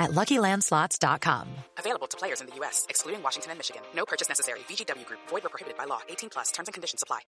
at LuckyLandSlots.com. Available to players in the U.S., excluding Washington and Michigan. No purchase necessary. VGW Group. Void were prohibited by law. 18 plus. Terms and conditions apply.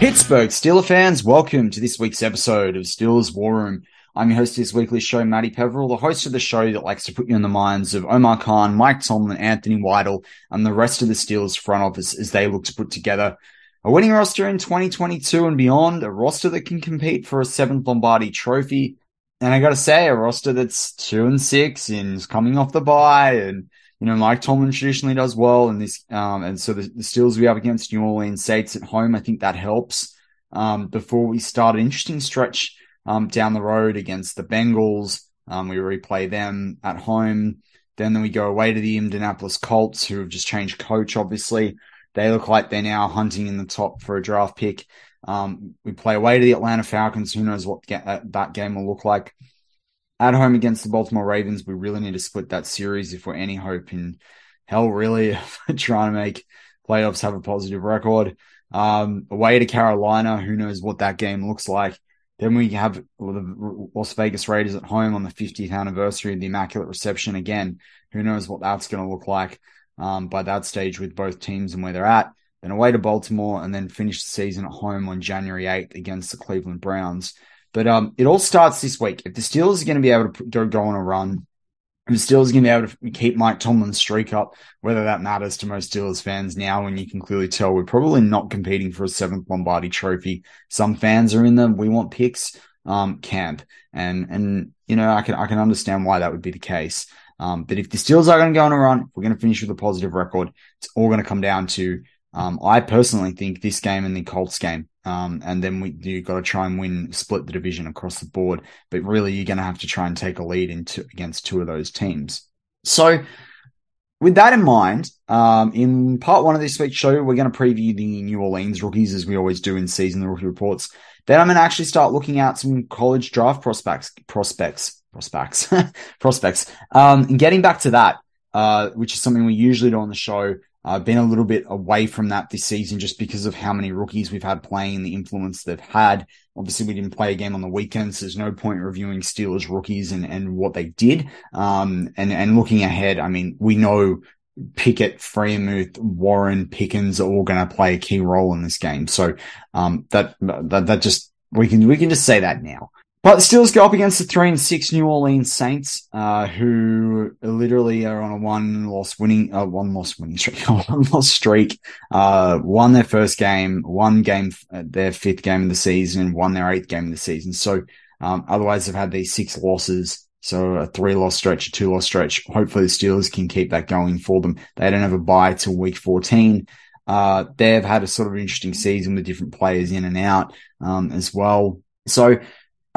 Pittsburgh Steeler fans, welcome to this week's episode of Steelers War Room. I'm your host of this weekly show, Matty Peverell, the host of the show that likes to put you in the minds of Omar Khan, Mike Tomlin, Anthony Weidl, and the rest of the Steelers front office as they look to put together a winning roster in 2022 and beyond, a roster that can compete for a seventh Lombardi trophy. And I got to say, a roster that's two and six and is coming off the bye and you know, Mike Tomlin traditionally does well, and this, um, and so the, the Steelers we have against New Orleans Saints at home, I think that helps. Um, before we start an interesting stretch, um, down the road against the Bengals, um, we replay them at home. Then, then we go away to the Indianapolis Colts, who have just changed coach, obviously. They look like they're now hunting in the top for a draft pick. Um, we play away to the Atlanta Falcons. Who knows what that game will look like? at home against the Baltimore Ravens, we really need to split that series if we're any hope in hell, really, trying to make playoffs have a positive record. Um, away to Carolina, who knows what that game looks like. Then we have the Las Vegas Raiders at home on the 50th anniversary of the Immaculate Reception. Again, who knows what that's going to look like um, by that stage with both teams and where they're at. Then away to Baltimore and then finish the season at home on January 8th against the Cleveland Browns. But um, it all starts this week. If the Steelers are going to be able to go, go on a run, the Steelers are going to be able to keep Mike Tomlin's streak up, whether that matters to most Steelers fans now, when you can clearly tell we're probably not competing for a seventh Lombardi trophy. Some fans are in the we want picks um, camp, and and you know I can I can understand why that would be the case. Um, but if the Steelers are going to go on a run, we're going to finish with a positive record. It's all going to come down to um, I personally think this game and the Colts game um, and then we you got to try and win, split the division across the board. But really, you're going to have to try and take a lead into against two of those teams. So, with that in mind, um, in part one of this week's show, we're going to preview the New Orleans rookies as we always do in season the rookie reports. Then I'm going to actually start looking at some college draft prospects, prospects, prospects, prospects. Um, and getting back to that, uh, which is something we usually do on the show. I've been a little bit away from that this season just because of how many rookies we've had playing and the influence they've had. Obviously, we didn't play a game on the weekends. So there's no point reviewing Steelers rookies and, and what they did. Um, and, and looking ahead, I mean, we know Pickett, Freiermuth, Warren, Pickens are all going to play a key role in this game. So, um, that, that, that just, we can, we can just say that now. But the Steelers go up against the three and six New Orleans Saints, uh, who literally are on a one loss winning, uh, one loss winning streak, one loss streak, uh, won their first game, won game, uh, their fifth game of the season, won their eighth game of the season. So, um, otherwise they've had these six losses. So a three loss stretch, a two loss stretch. Hopefully the Steelers can keep that going for them. They don't have a bye till week 14. Uh, they've had a sort of interesting season with different players in and out, um, as well. So,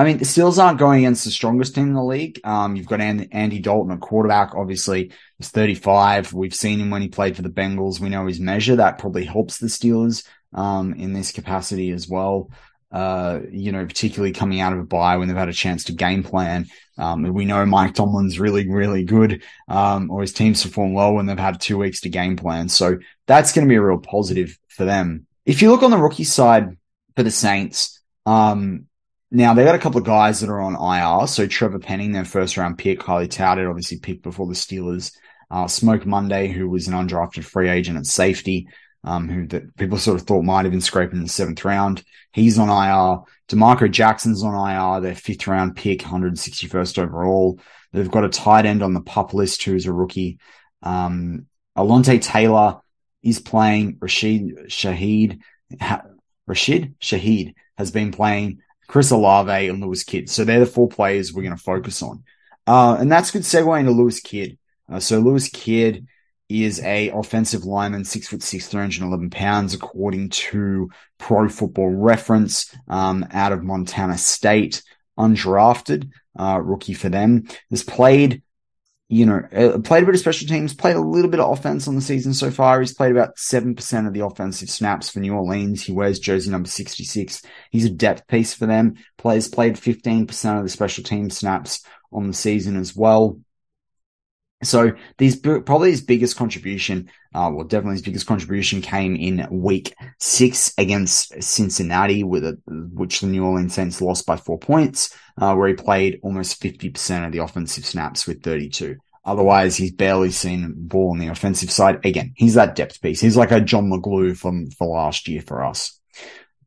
I mean, the Steelers aren't going against the strongest team in the league. Um, you've got Andy Dalton, a quarterback, obviously, he's 35. We've seen him when he played for the Bengals. We know his measure. That probably helps the Steelers, um, in this capacity as well. Uh, you know, particularly coming out of a bye when they've had a chance to game plan. Um, we know Mike Tomlin's really, really good, um, or his teams perform well when they've had two weeks to game plan. So that's going to be a real positive for them. If you look on the rookie side for the Saints, um, now they've got a couple of guys that are on IR. So Trevor Penning, their first round pick, highly touted, obviously picked before the Steelers. Uh, Smoke Monday, who was an undrafted free agent at safety, um, who that people sort of thought might have been scraping in the seventh round. He's on IR. D'Marco Jackson's on IR, their fifth round pick, 161st overall. They've got a tight end on the pup list who's a rookie. Um, Alontae Taylor is playing. Rashid Shaheed, ha, Rashid Shaheed has been playing. Chris Olave and Lewis Kidd. So they're the four players we're going to focus on. Uh, and that's a good segue into Lewis Kidd. Uh, so Lewis Kidd is a offensive lineman, six foot six, 311 pounds, according to Pro Football Reference, um, out of Montana State, undrafted, uh, rookie for them. Has played you know, uh, played a bit of special teams, played a little bit of offense on the season so far. He's played about 7% of the offensive snaps for New Orleans. He wears jersey number 66. He's a depth piece for them. Players played 15% of the special team snaps on the season as well. So these probably his biggest contribution, uh, well, definitely his biggest contribution came in week six against Cincinnati, with a, which the New Orleans Saints lost by four points uh, where he played almost 50% of the offensive snaps with 32. Otherwise, he's barely seen ball on the offensive side. Again, he's that depth piece. He's like a John Leglue from for last year for us.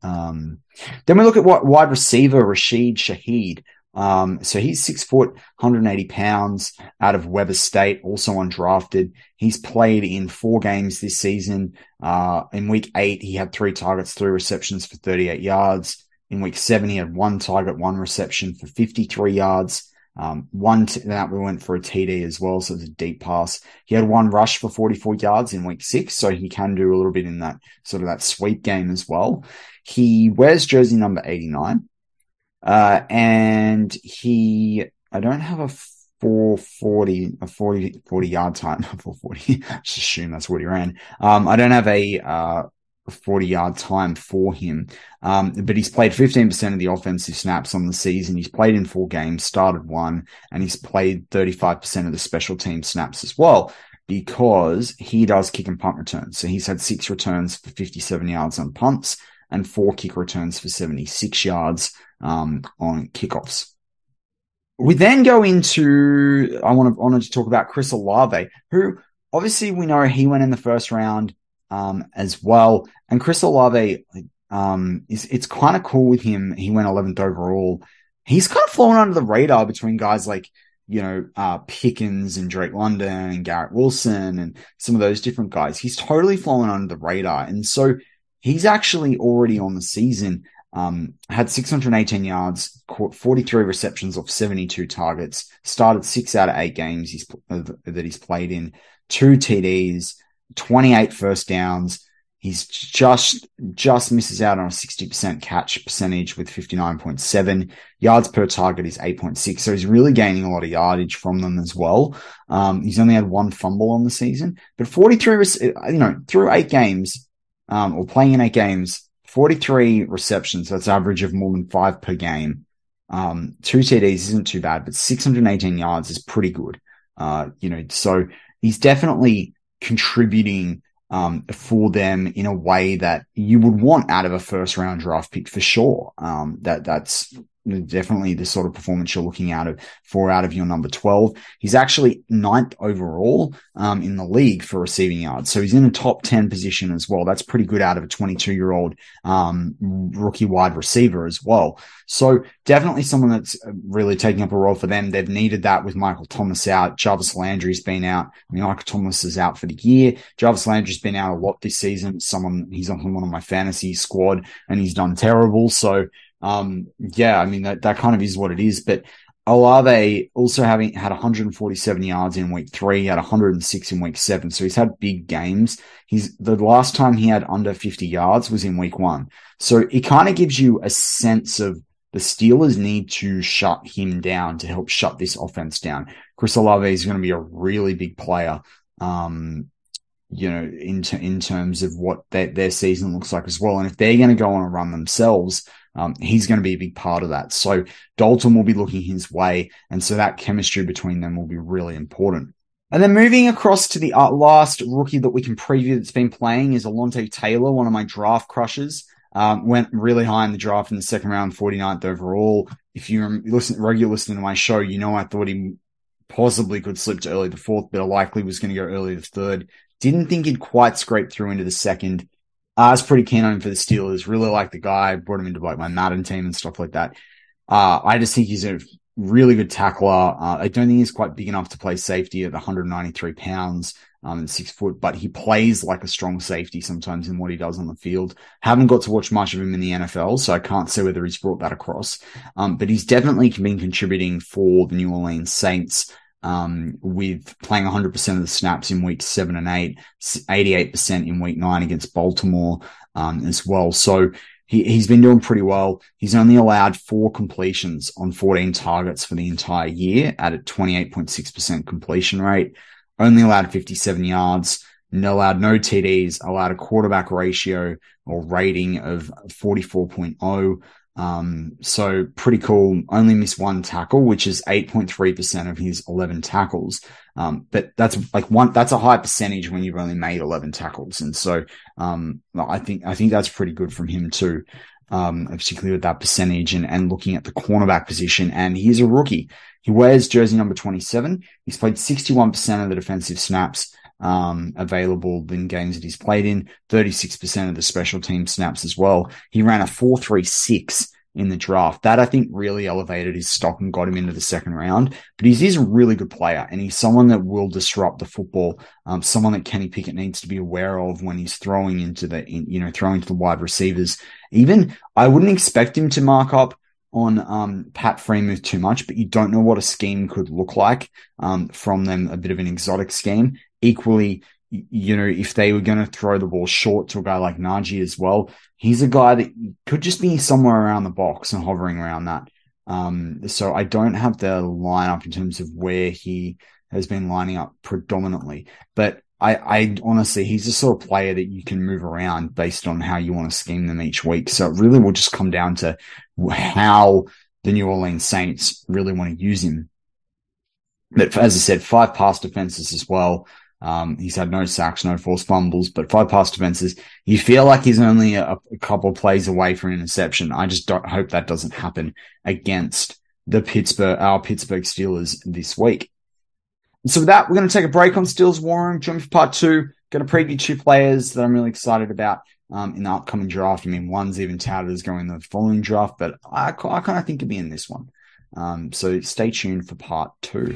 Um, then we look at what wide receiver Rashid Shaheed. Um, so he's six foot, 180 pounds out of Weber State, also undrafted. He's played in four games this season. Uh, in week eight, he had three targets, three receptions for 38 yards. In week seven, he had one target, one reception for 53 yards. Um, one t- that we went for a TD as well, so it's a deep pass. He had one rush for 44 yards in week six, so he can do a little bit in that sort of that sweep game as well. He wears jersey number 89, uh, and he, I don't have a 440, a 40, 40 yard time, 440. Just assume that's what he ran. Um, I don't have a, uh, 40 yard time for him. Um, but he's played 15% of the offensive snaps on the season. He's played in four games, started one, and he's played 35% of the special team snaps as well because he does kick and punt returns. So he's had six returns for 57 yards on punts and four kick returns for 76 yards um, on kickoffs. We then go into, I want to, wanted to talk about Chris Olave, who obviously we know he went in the first round um, as well. And Chris Olave, um, is, it's kind of cool with him. He went 11th overall. He's kind of flown under the radar between guys like, you know, uh, Pickens and Drake London and Garrett Wilson and some of those different guys. He's totally flown under the radar. And so he's actually already on the season, um, had 618 yards, caught 43 receptions off 72 targets, started six out of eight games he's, uh, that he's played in, two TDs, 28 first downs. He's just, just misses out on a 60% catch percentage with 59.7 yards per target is 8.6. So he's really gaining a lot of yardage from them as well. Um, he's only had one fumble on the season, but 43, you know, through eight games, um, or playing in eight games, 43 receptions. That's average of more than five per game. Um, two TDs isn't too bad, but 618 yards is pretty good. Uh, you know, so he's definitely contributing um, for them in a way that you would want out of a first round draft pick for sure. Um, that that's definitely the sort of performance you're looking out of for out of your number 12. He's actually ninth overall um, in the league for receiving yards. So he's in a top 10 position as well. That's pretty good out of a 22 year old um, rookie wide receiver as well. So definitely someone that's really taking up a role for them. They've needed that with Michael Thomas out. Jarvis Landry's been out. I mean, Michael Thomas is out for the year. Jarvis Landry's been out a lot this season. Someone, he's on one of my fantasy squad and he's done terrible. So, um, yeah, I mean, that, that kind of is what it is. But Olave also having had 147 yards in week three, had 106 in week seven. So he's had big games. He's the last time he had under 50 yards was in week one. So it kind of gives you a sense of the Steelers need to shut him down to help shut this offense down. Chris Olave is going to be a really big player. Um, you know, in, in terms of what their, their season looks like as well. And if they're going to go on a run themselves, um, he's going to be a big part of that. So Dalton will be looking his way. And so that chemistry between them will be really important. And then moving across to the uh, last rookie that we can preview that's been playing is Alontae Taylor, one of my draft crushes. Um, went really high in the draft in the second round, 49th overall. If you listen, regular listening to my show, you know I thought he possibly could slip to early the fourth, but I likely was going to go early the third. Didn't think he'd quite scrape through into the second. I was pretty keen on him for the Steelers. Really like the guy. Brought him into like my Madden team and stuff like that. Uh, I just think he's a really good tackler. Uh, I don't think he's quite big enough to play safety at 193 pounds um, and six foot, but he plays like a strong safety sometimes in what he does on the field. Haven't got to watch much of him in the NFL, so I can't say whether he's brought that across. Um, but he's definitely been contributing for the New Orleans Saints um, with playing 100% of the snaps in week seven and eight, 88% in week nine against Baltimore um, as well. So he, he's been doing pretty well. He's only allowed four completions on 14 targets for the entire year at a 28.6% completion rate, only allowed 57 yards, no allowed no TDs, allowed a quarterback ratio or rating of 44.0. Um, so pretty cool. Only missed one tackle, which is 8.3% of his 11 tackles. Um, but that's like one, that's a high percentage when you've only made 11 tackles. And so, um, I think, I think that's pretty good from him too. Um, particularly with that percentage and, and looking at the cornerback position. And he's a rookie. He wears jersey number 27. He's played 61% of the defensive snaps um, available in games that he's played in, 36% of the special team snaps as well. He ran a 436 in the draft. That I think really elevated his stock and got him into the second round. But he's, he's a really good player and he's someone that will disrupt the football. Um, someone that Kenny Pickett needs to be aware of when he's throwing into the, you know, throwing to the wide receivers. Even I wouldn't expect him to mark up on um, Pat Freiermuth too much, but you don't know what a scheme could look like um, from them, a bit of an exotic scheme. Equally, you know, if they were going to throw the ball short to a guy like Najee as well, he's a guy that could just be somewhere around the box and hovering around that. Um, so I don't have the lineup in terms of where he has been lining up predominantly, but I, I honestly, he's the sort of player that you can move around based on how you want to scheme them each week. So it really will just come down to how the New Orleans Saints really want to use him. But as I said, five pass defenses as well. Um, he's had no sacks, no forced fumbles, but five pass defenses. You feel like he's only a, a couple plays away from interception. I just don't hope that doesn't happen against the Pittsburgh, our Pittsburgh Steelers this week. So with that, we're going to take a break on Steelers War Room. Join me for part two. Going to preview two players that I'm really excited about um, in the upcoming draft. I mean, one's even touted as going in the following draft, but I, I kind of think it'd be in this one. Um, so stay tuned for part two.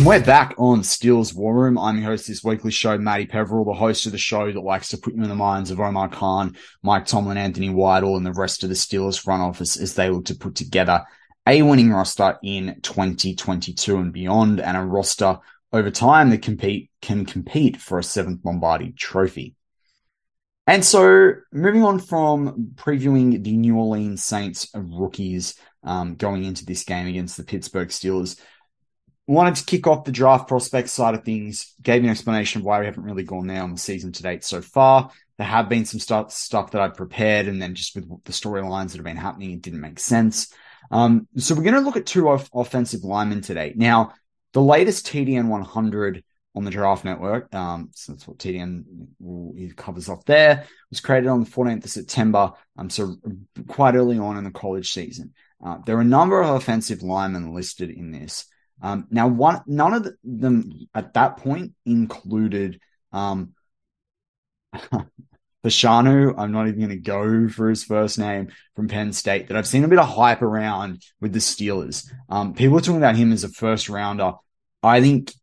And we're back on Steel's War Room. I'm your host this weekly show, Matty Peverell, the host of the show that likes to put you in the minds of Omar Khan, Mike Tomlin, Anthony Whitehall, and the rest of the Steelers front office as they look to put together a winning roster in 2022 and beyond, and a roster over time that compete can compete for a seventh Lombardi trophy. And so, moving on from previewing the New Orleans Saints rookies um, going into this game against the Pittsburgh Steelers, wanted to kick off the draft prospect side of things. Gave an explanation of why we haven't really gone there on the season to date so far. There have been some stuff stuff that I prepared, and then just with the storylines that have been happening, it didn't make sense. Um, so we're going to look at two off- offensive linemen today. Now, the latest TDN 100 on the Draft Network, um, so that's what TDN covers off there, was created on the 14th of September, um, so quite early on in the college season. Uh, there are a number of offensive linemen listed in this. Um, now, one none of them at that point included um. I'm not even going to go for his first name from Penn State. That I've seen a bit of hype around with the Steelers. Um, people are talking about him as a first rounder. I think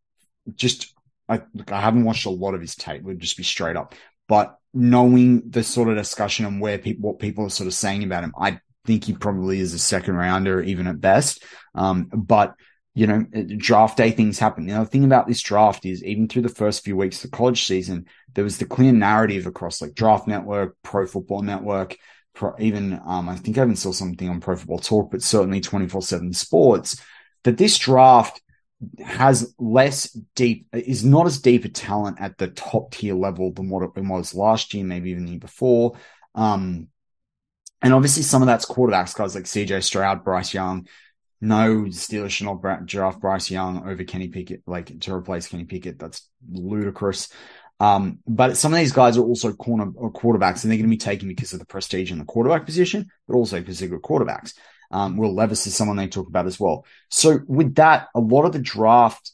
just I look, I haven't watched a lot of his tape. Would just be straight up, but knowing the sort of discussion and where what people are sort of saying about him, I think he probably is a second rounder, even at best. Um, but you know, draft day things happen. Now, the thing about this draft is even through the first few weeks of the college season, there was the clear narrative across like Draft Network, Pro Football Network, pro, even, um, I think I even saw something on Pro Football Talk, but certainly 24 7 sports that this draft has less deep, is not as deep a talent at the top tier level than what it was last year, maybe even the year before. Um, and obviously some of that's quarterbacks, guys like CJ Stroud, Bryce Young, no Steelers should not draft Bryce Young over Kenny Pickett, like to replace Kenny Pickett. That's ludicrous. Um, but some of these guys are also corner or quarterbacks, and they're going to be taken because of the prestige in the quarterback position, but also because they're good quarterbacks. Um, Will Levis is someone they talk about as well. So with that, a lot of the draft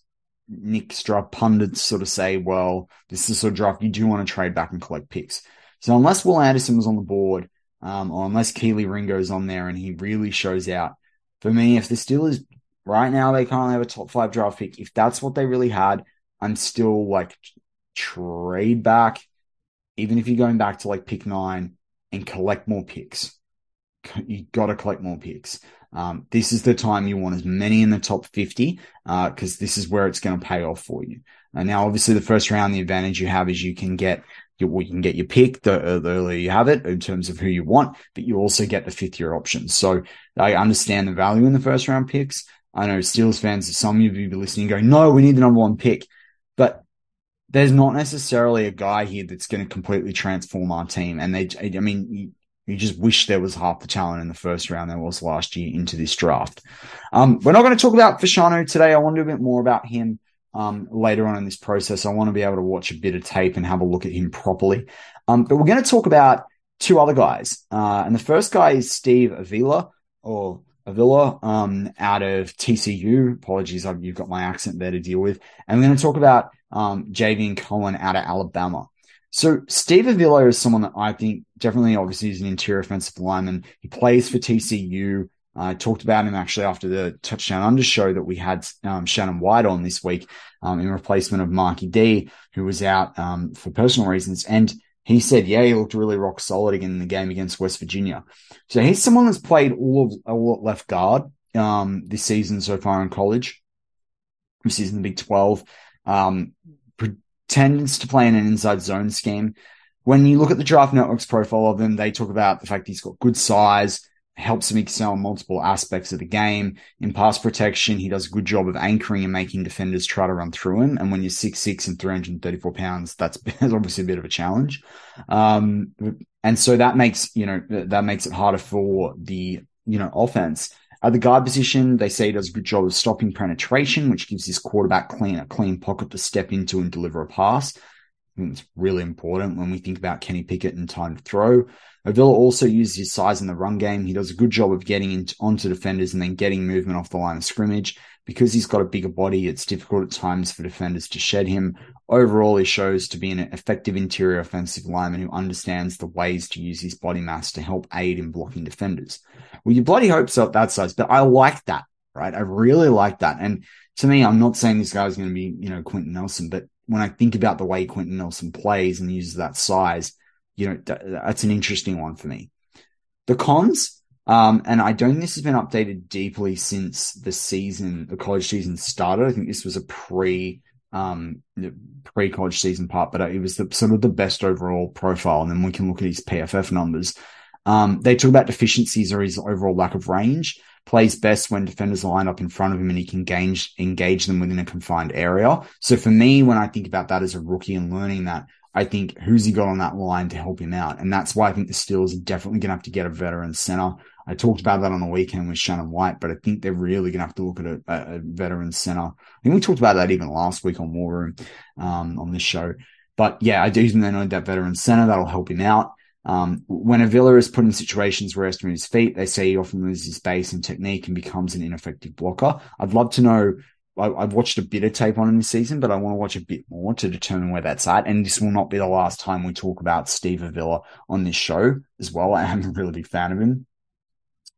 draft pundits sort of say, well, this is the sort of draft you do want to trade back and collect picks. So unless Will Anderson was on the board, um, or unless Kelee Ringo's on there and he really shows out, for me, if the Steelers right now they can't have a top five draft pick, if that's what they really had, I'm still like trade back, even if you're going back to like pick nine and collect more picks. You got to collect more picks. Um, this is the time you want as many in the top 50 because uh, this is where it's going to pay off for you. And now, obviously, the first round, the advantage you have is you can get you, well, you can get your pick the, the, earlier you have it in terms of who you want, but you also get the fifth year option. So I understand the value in the first round picks. I know Steelers fans, some of you be listening going, no, we need the number one pick, but there's not necessarily a guy here that's going to completely transform our team. And they, I mean, you, you just wish there was half the talent in the first round there was last year into this draft. Um, we're not going to talk about Fashanu today. I want to do a bit more about him um, later on in this process. I want to be able to watch a bit of tape and have a look at him properly. Um, but we're going to talk about two other guys. Uh, and the first guy is Steve Avila or Avila um, out of TCU. Apologies, I've, you've got my accent there to deal with. And we're going to talk about um, Javion Cohen out of Alabama. So Steve Avila is someone that I think definitely, obviously, is an interior offensive lineman. He plays for TCU. I talked about him actually after the touchdown under show that we had um, Shannon White on this week um, in replacement of Marky D, who was out um, for personal reasons. And he said, yeah, he looked really rock solid again in the game against West Virginia. So he's someone that's played all of all left guard um, this season so far in college. This season, the Big 12. Um, tends to play in an inside zone scheme. When you look at the draft network's profile of him, they talk about the fact he's got good size, helps him excel in multiple aspects of the game. In pass protection, he does a good job of anchoring and making defenders try to run through him. And when you're six six and 334 pounds, that's, obviously a bit of a challenge. Um, and so that makes, you know, that makes it harder for the, you know, offense. At the guard position, they say he does a good job of stopping penetration, which gives his quarterback clean a clean pocket to step into and deliver a pass. It's really important when we think about Kenny Pickett and time to throw. Avila also uses his size in the run game. He does a good job of getting into, onto defenders and then getting movement off the line of scrimmage. Because he's got a bigger body, it's difficult at times for defenders to shed him. Overall, he shows to be an effective interior offensive lineman who understands the ways to use his body mass to help aid in blocking defenders. Well, you bloody hope so at that size, but I like that, right? I really like that. And to me, I'm not saying this guy's going to be, you know, Quenton Nelson, but when I think about the way Quenton Nelson plays and uses that size, you know, that's an interesting one for me. The cons, um, and I don't think this has been updated deeply since the season, the college season started. I think this was a pre, um, pre college season part, but it was the, sort of the best overall profile. And then we can look at his PFF numbers. Um, they talk about deficiencies or his overall lack of range. Plays best when defenders line up in front of him and he can engage, engage them within a confined area. So for me, when I think about that as a rookie and learning that, I think who's he got on that line to help him out? And that's why I think the Steelers are definitely going to have to get a veteran center. I talked about that on the weekend with Shannon White, but I think they're really going to have to look at a, a, veteran center. I think we talked about that even last week on War Room, um, on this show. But yeah, I do think they need that veteran center. That'll help him out. Um, when Avila is put in situations where he has to move his feet, they say he often loses his base and technique and becomes an ineffective blocker. I'd love to know I, have watched a bit of tape on him this season, but I want to watch a bit more to determine where that's at. And this will not be the last time we talk about Steve Avila on this show as well. I am a really big fan of him.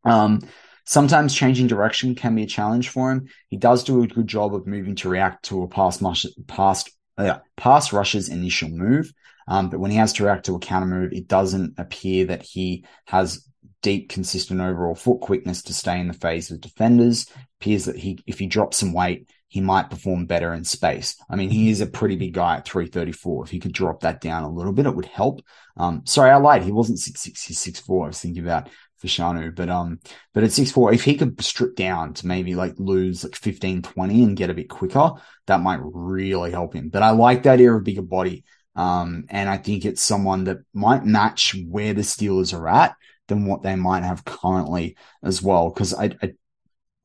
Um, sometimes changing direction can be a challenge for him. He does do a good job of moving to react to a pass, pass, uh, pass rusher's initial move. Um, but when he has to react to a counter move, it doesn't appear that he has deep, consistent overall foot quickness to stay in the phase of defenders. Appears that he, if he drops some weight, he might perform better in space. I mean, he is a pretty big guy at 334. If he could drop that down a little bit, it would help. Um, sorry, I lied. He wasn't 6'6, he's 6'4. I was thinking about Fashanu, but, um, but at 6'4, if he could strip down to maybe like lose like 15, 20 and get a bit quicker, that might really help him. But I like that idea of bigger body. Um, and I think it's someone that might match where the Steelers are at than what they might have currently as well. Because I, I,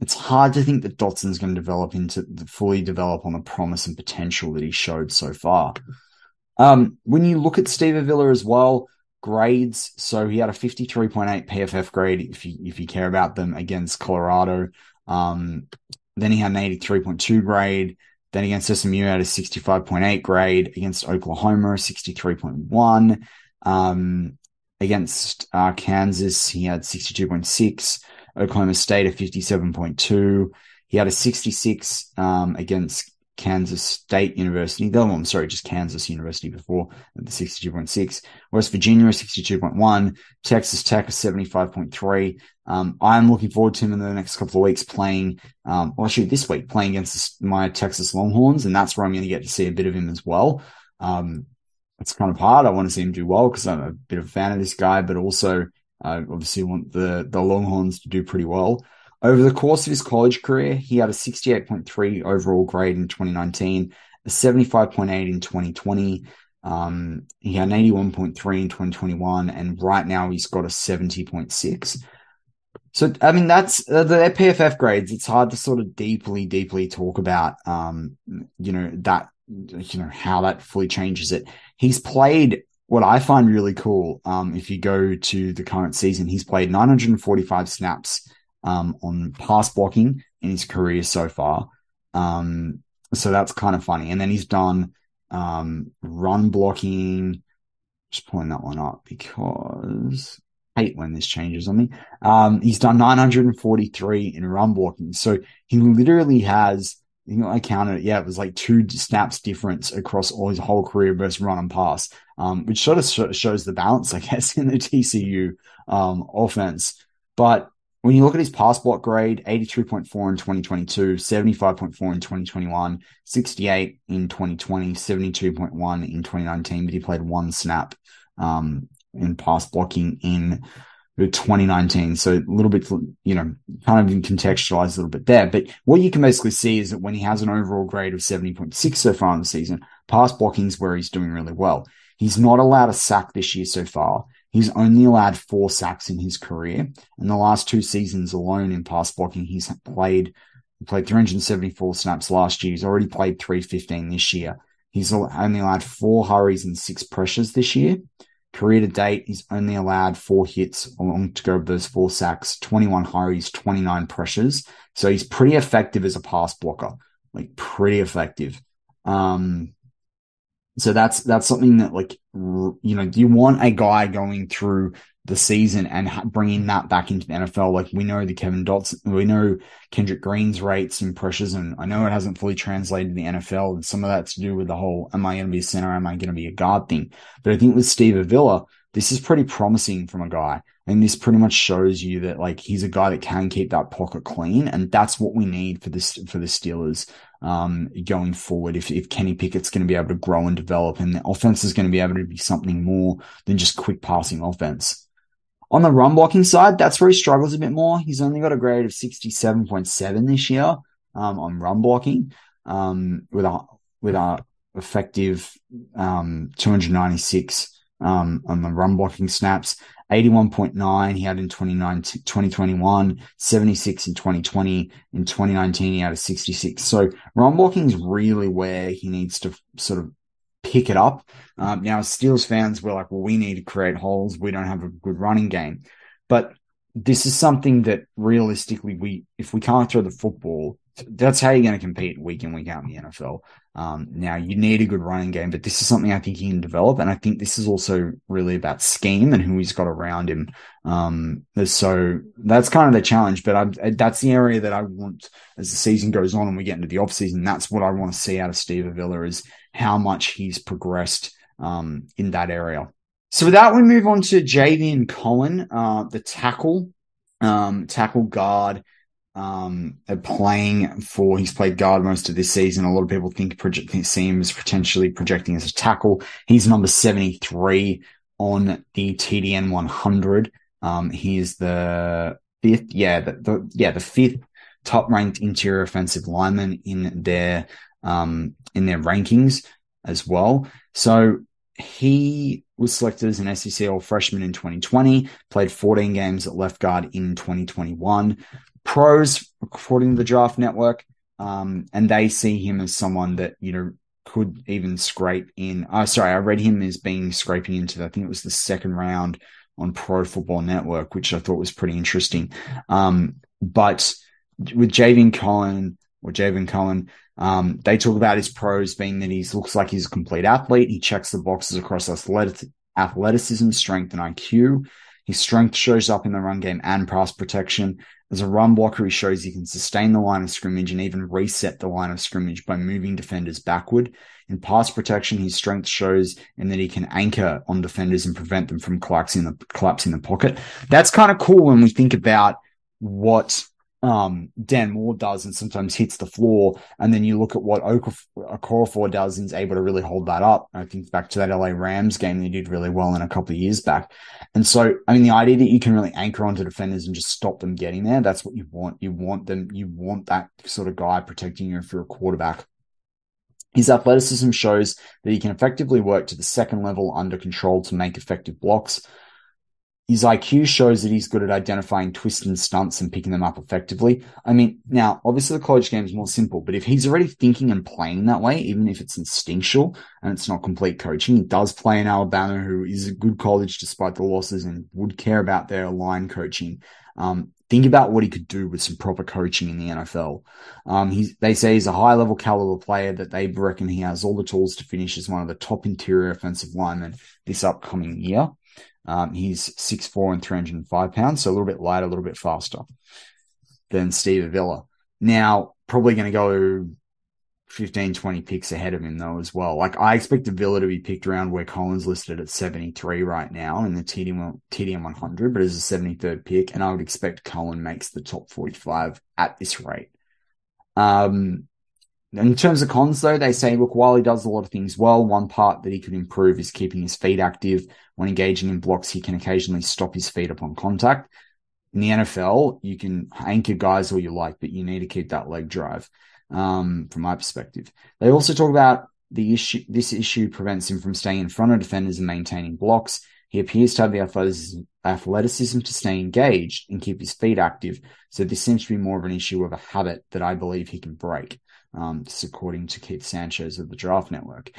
it's hard to think that Dotson's going to develop into fully develop on the promise and potential that he showed so far. Um, when you look at Steve Avila as well, grades. So he had a 53.8 PFF grade if you, if you care about them against Colorado. Um, then he had an 83.2 grade. Then against SMU had a 65.8 grade. Against Oklahoma, 63.1. Um, against uh, Kansas, he had 62.6. Oklahoma State, a 57.2. He had a 66 um, against Kansas State University. No, I'm sorry, just Kansas University before the 62.6. West Virginia, a 62.1. Texas Tech, is 75.3. Um, I'm looking forward to him in the next couple of weeks playing, um, well, actually this week, playing against my Texas Longhorns, and that's where I'm going to get to see a bit of him as well. Um, it's kind of hard. I want to see him do well because I'm a bit of a fan of this guy, but also I obviously want the the Longhorns to do pretty well. Over the course of his college career, he had a 68.3 overall grade in 2019, a 75.8 in 2020. Um, he had an 81.3 in 2021, and right now he's got a 70.6. So, I mean, that's uh, the PFF grades. It's hard to sort of deeply, deeply talk about, um, you know, that, you know, how that fully changes it. He's played what I find really cool. Um, if you go to the current season, he's played 945 snaps, um, on pass blocking in his career so far. Um, so that's kind of funny. And then he's done, um, run blocking. Just pulling that one up because I hate when this changes on me. Um, he's done 943 in run blocking. So he literally has you know, I counted it. Yeah, it was like two snaps difference across all his whole career versus run and pass, um, which sort of sh- shows the balance, I guess, in the TCU um, offense. But when you look at his pass block grade, 83.4 in 2022, 75.4 in 2021, 68 in 2020, 72.1 in 2019, but he played one snap um, in pass blocking in 2019. So a little bit, you know, kind of contextualize a little bit there. But what you can basically see is that when he has an overall grade of 70.6 so far in the season, pass blocking is where he's doing really well. He's not allowed a sack this year so far. He's only allowed four sacks in his career. In the last two seasons alone in pass blocking, he's played played 374 snaps last year. He's already played 315 this year. He's only allowed four hurries and six pressures this year. Career to date, he's only allowed four hits along to go with those four sacks, 21 hurries, 29 pressures. So he's pretty effective as a pass blocker, like pretty effective. Um, so that's that's something that like you know, you want a guy going through the season and bringing that back into the NFL? Like we know the Kevin Dots, we know Kendrick Green's rates and pressures, and I know it hasn't fully translated to the NFL, and some of that's to do with the whole "Am I going to be a center? Am I going to be a guard?" thing. But I think with Steve Avila, this is pretty promising from a guy. And this pretty much shows you that like he's a guy that can keep that pocket clean, and that's what we need for this for the Steelers um, going forward. If if Kenny Pickett's going to be able to grow and develop, and the offense is going to be able to be something more than just quick passing offense. On the run blocking side, that's where he struggles a bit more. He's only got a grade of sixty seven point seven this year um, on run blocking, um, with a with a effective um, two hundred ninety six um, on the run blocking snaps. 81.9 he had in 2021, 76 in 2020. In 2019, he had a 66. So run blocking is really where he needs to sort of pick it up. Um, now, Steelers fans were like, well, we need to create holes. We don't have a good running game. But this is something that realistically, we, if we can't throw the football, that's how you're going to compete week in, week out in the NFL. Um, now you need a good running game, but this is something I think he can develop. And I think this is also really about scheme and who he's got around him. Um, so that's kind of the challenge, but I, that's the area that I want as the season goes on and we get into the off season. That's what I want to see out of Steve Avila is how much he's progressed, um, in that area. So with that, we move on to Javion Cohen, uh, the tackle, um, tackle guard um, playing for, he's played guard most of this season. A lot of people think, project, potentially projecting as a tackle. He's number 73 on the TDN 100. Um, he is the fifth, yeah, the, the, yeah, the fifth top ranked interior offensive lineman in their, um, in their rankings as well. So he was selected as an SEC All Freshman in 2020, played 14 games at left guard in 2021 pros, according to the Draft Network, um, and they see him as someone that you know could even scrape in. Oh, sorry, I read him as being scraping into. I think it was the second round on Pro Football Network, which I thought was pretty interesting. Um, but with Javion Cohen or Javion Cohen, um, they talk about his pros being that he looks like he's a complete athlete. He checks the boxes across athletic, athleticism, strength, and IQ. His strength shows up in the run game and pass protection. As a run blocker, he shows he can sustain the line of scrimmage and even reset the line of scrimmage by moving defenders backward. In pass protection, his strength shows in that he can anchor on defenders and prevent them from collapsing the collapsing the pocket. That's kind of cool when we think about what um, Dan Moore does and sometimes hits the floor. And then you look at what Okorafor does and is able to really hold that up. I think back to that LA Rams game they did really well in a couple of years back. And so, I mean, the idea that you can really anchor onto defenders and just stop them getting there, that's what you want. You want them, you want that sort of guy protecting you if you're a quarterback. His athleticism shows that he can effectively work to the second level under control to make effective blocks. His IQ shows that he's good at identifying twists and stunts and picking them up effectively. I mean, now, obviously the college game is more simple, but if he's already thinking and playing that way, even if it's instinctual and it's not complete coaching, he does play in Alabama, who is a good college despite the losses and would care about their line coaching. Um, think about what he could do with some proper coaching in the NFL. Um, they say he's a high level caliber player that they reckon he has all the tools to finish as one of the top interior offensive linemen this upcoming year. Um, he's 6'4 and 305 pounds, so a little bit lighter, a little bit faster than Steve Avila. Now, probably going to go 15, 20 picks ahead of him, though, as well. Like, I expect Avila to be picked around where Collins listed at 73 right now in the TDM, TDM 100, but as a 73rd pick, and I would expect Cohen makes the top 45 at this rate. Um, in terms of cons, though, they say, look, while he does a lot of things well, one part that he could improve is keeping his feet active. When engaging in blocks, he can occasionally stop his feet upon contact. In the NFL, you can anchor guys all you like, but you need to keep that leg drive. Um, from my perspective, they also talk about the issue. This issue prevents him from staying in front of defenders and maintaining blocks. He appears to have the athleticism, athleticism to stay engaged and keep his feet active. So this seems to be more of an issue of a habit that I believe he can break. Um, this according to Keith Sanchez of the Draft Network.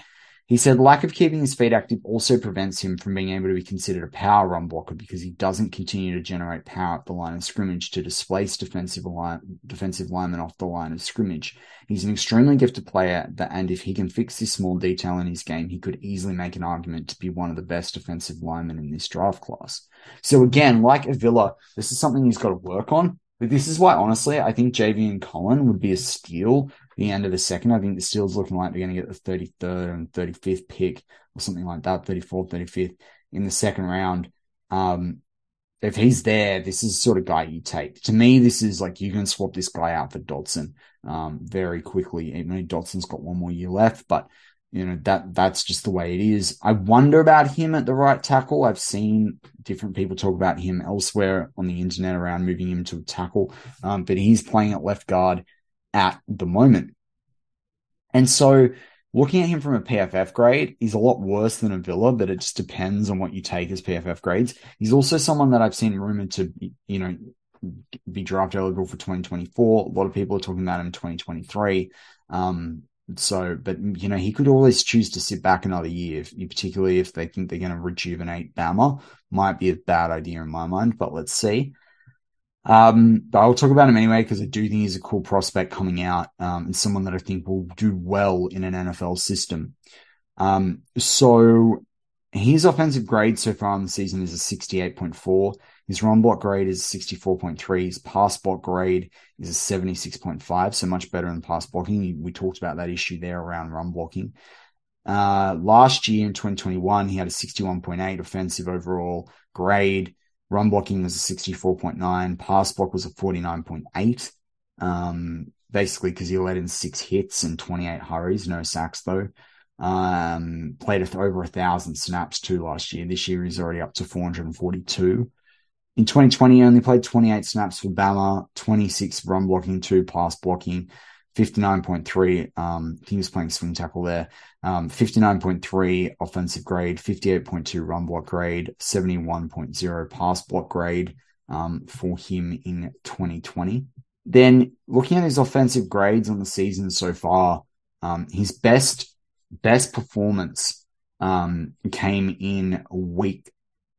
He said lack of keeping his feet active also prevents him from being able to be considered a power run blocker because he doesn't continue to generate power at the line of scrimmage to displace defensive line, defensive linemen off the line of scrimmage. He's an extremely gifted player that, and if he can fix this small detail in his game, he could easily make an argument to be one of the best defensive linemen in this draft class. So again, like Avila, this is something he's got to work on. But this is why, honestly, I think Javion Cohen would be a steal the end of the second. I think the Steelers looking like they're going to get the 33rd and 35th pick or something like that, 34th, 35th in the second round. Um, if he's there, this is the sort of guy you take. To me, this is like you can swap this guy out for Dotson um, very quickly. Even though Dotson's got one more year left, but you know that that's just the way it is. I wonder about him at the right tackle. I've seen different people talk about him elsewhere on the internet around moving him to a tackle, um, but he's playing at left guard at the moment. And so, looking at him from a PFF grade, he's a lot worse than Avila, but it just depends on what you take as PFF grades. He's also someone that I've seen rumored to, you know, be draft eligible for 2024. A lot of people are talking about him in 2023. Um, so, but you know, he could always choose to sit back another year, if, particularly if they think they're going to rejuvenate Bama. Might be a bad idea in my mind, but let's see. Um, but I'll talk about him anyway because I do think he's a cool prospect coming out um, and someone that I think will do well in an NFL system. Um, so his offensive grade so far in the season is a 68.4. His run block grade is 64.3. His pass block grade is a 76.5, so much better than pass blocking. We talked about that issue there around run blocking. Uh, last year in 2021, he had a 61.8 offensive overall grade. Run blocking was a 64.9. Pass block was a 49.8. Um, basically because he led in six hits and 28 hurries, no sacks though. Um, played over a thousand snaps too last year. This year he's already up to 442. In 2020, he only played 28 snaps for Bama, 26 run blocking, two pass blocking, 59.3. Um, he was playing swing tackle there. Um, 59.3 offensive grade, 58.2 run block grade, 71.0 pass block grade um, for him in 2020. Then looking at his offensive grades on the season so far, um, his best best performance um, came in week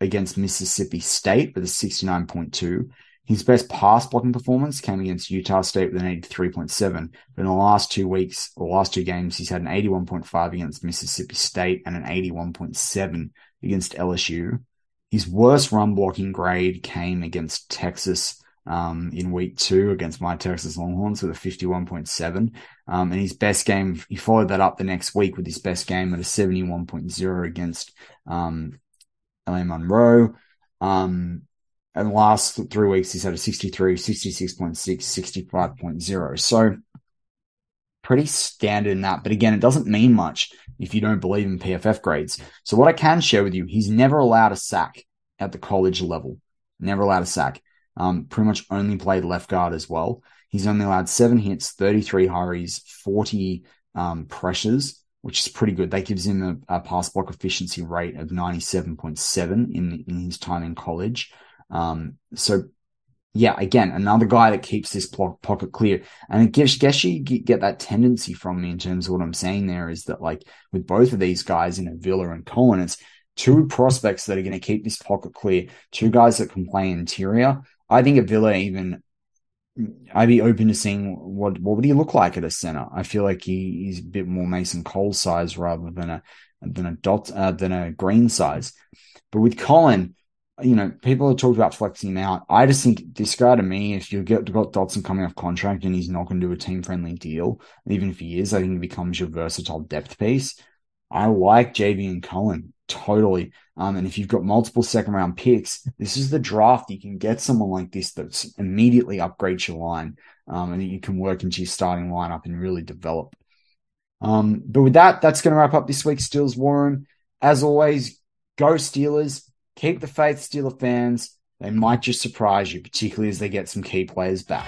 against Mississippi State with a 69.2. His best pass blocking performance came against Utah State with an 83.7. But in the last two weeks or last two games, he's had an 81.5 against Mississippi State and an 81.7 against LSU. His worst run blocking grade came against Texas um, in week two against my Texas Longhorns with a 51.7. Um, and his best game, he followed that up the next week with his best game at a 71.0 against um, LA Monroe. Um, and last three weeks, he's had a 63, 66.6, 65.0. So pretty standard in that. But again, it doesn't mean much if you don't believe in PFF grades. So what I can share with you, he's never allowed a sack at the college level. Never allowed a sack. Um, pretty much only played left guard as well. He's only allowed seven hits, 33 hurries, 40 um, pressures, which is pretty good. That gives him a, a pass block efficiency rate of 97.7 in, in his time in college. Um, so yeah, again, another guy that keeps this pocket clear. And I guess, guess you get that tendency from me in terms of what I'm saying there is that like with both of these guys in Avila and Cohen, it's two prospects that are going to keep this pocket clear, two guys that can play interior. I think Avila even I'd be open to seeing what what would he look like at a center. I feel like he, he's a bit more Mason Cole size rather than a than a dot uh, than a green size. But with Cohen, you know, people have talked about flexing out. I just think this guy to me, if you've got, Dotson coming off contract and he's not going to do a team friendly deal, even if he is, I think he becomes your versatile depth piece. I like Javion Cohen totally. Um, and if you've got multiple second round picks, this is the draft. You can get someone like this that immediately upgrades your line, um, and you can work into your starting lineup and really develop. Um, but with that, that's going to wrap up this week's Steelers War Room. As always, go Steelers. Keep the faith, Steeler fans. They might just surprise you, particularly as they get some key players back.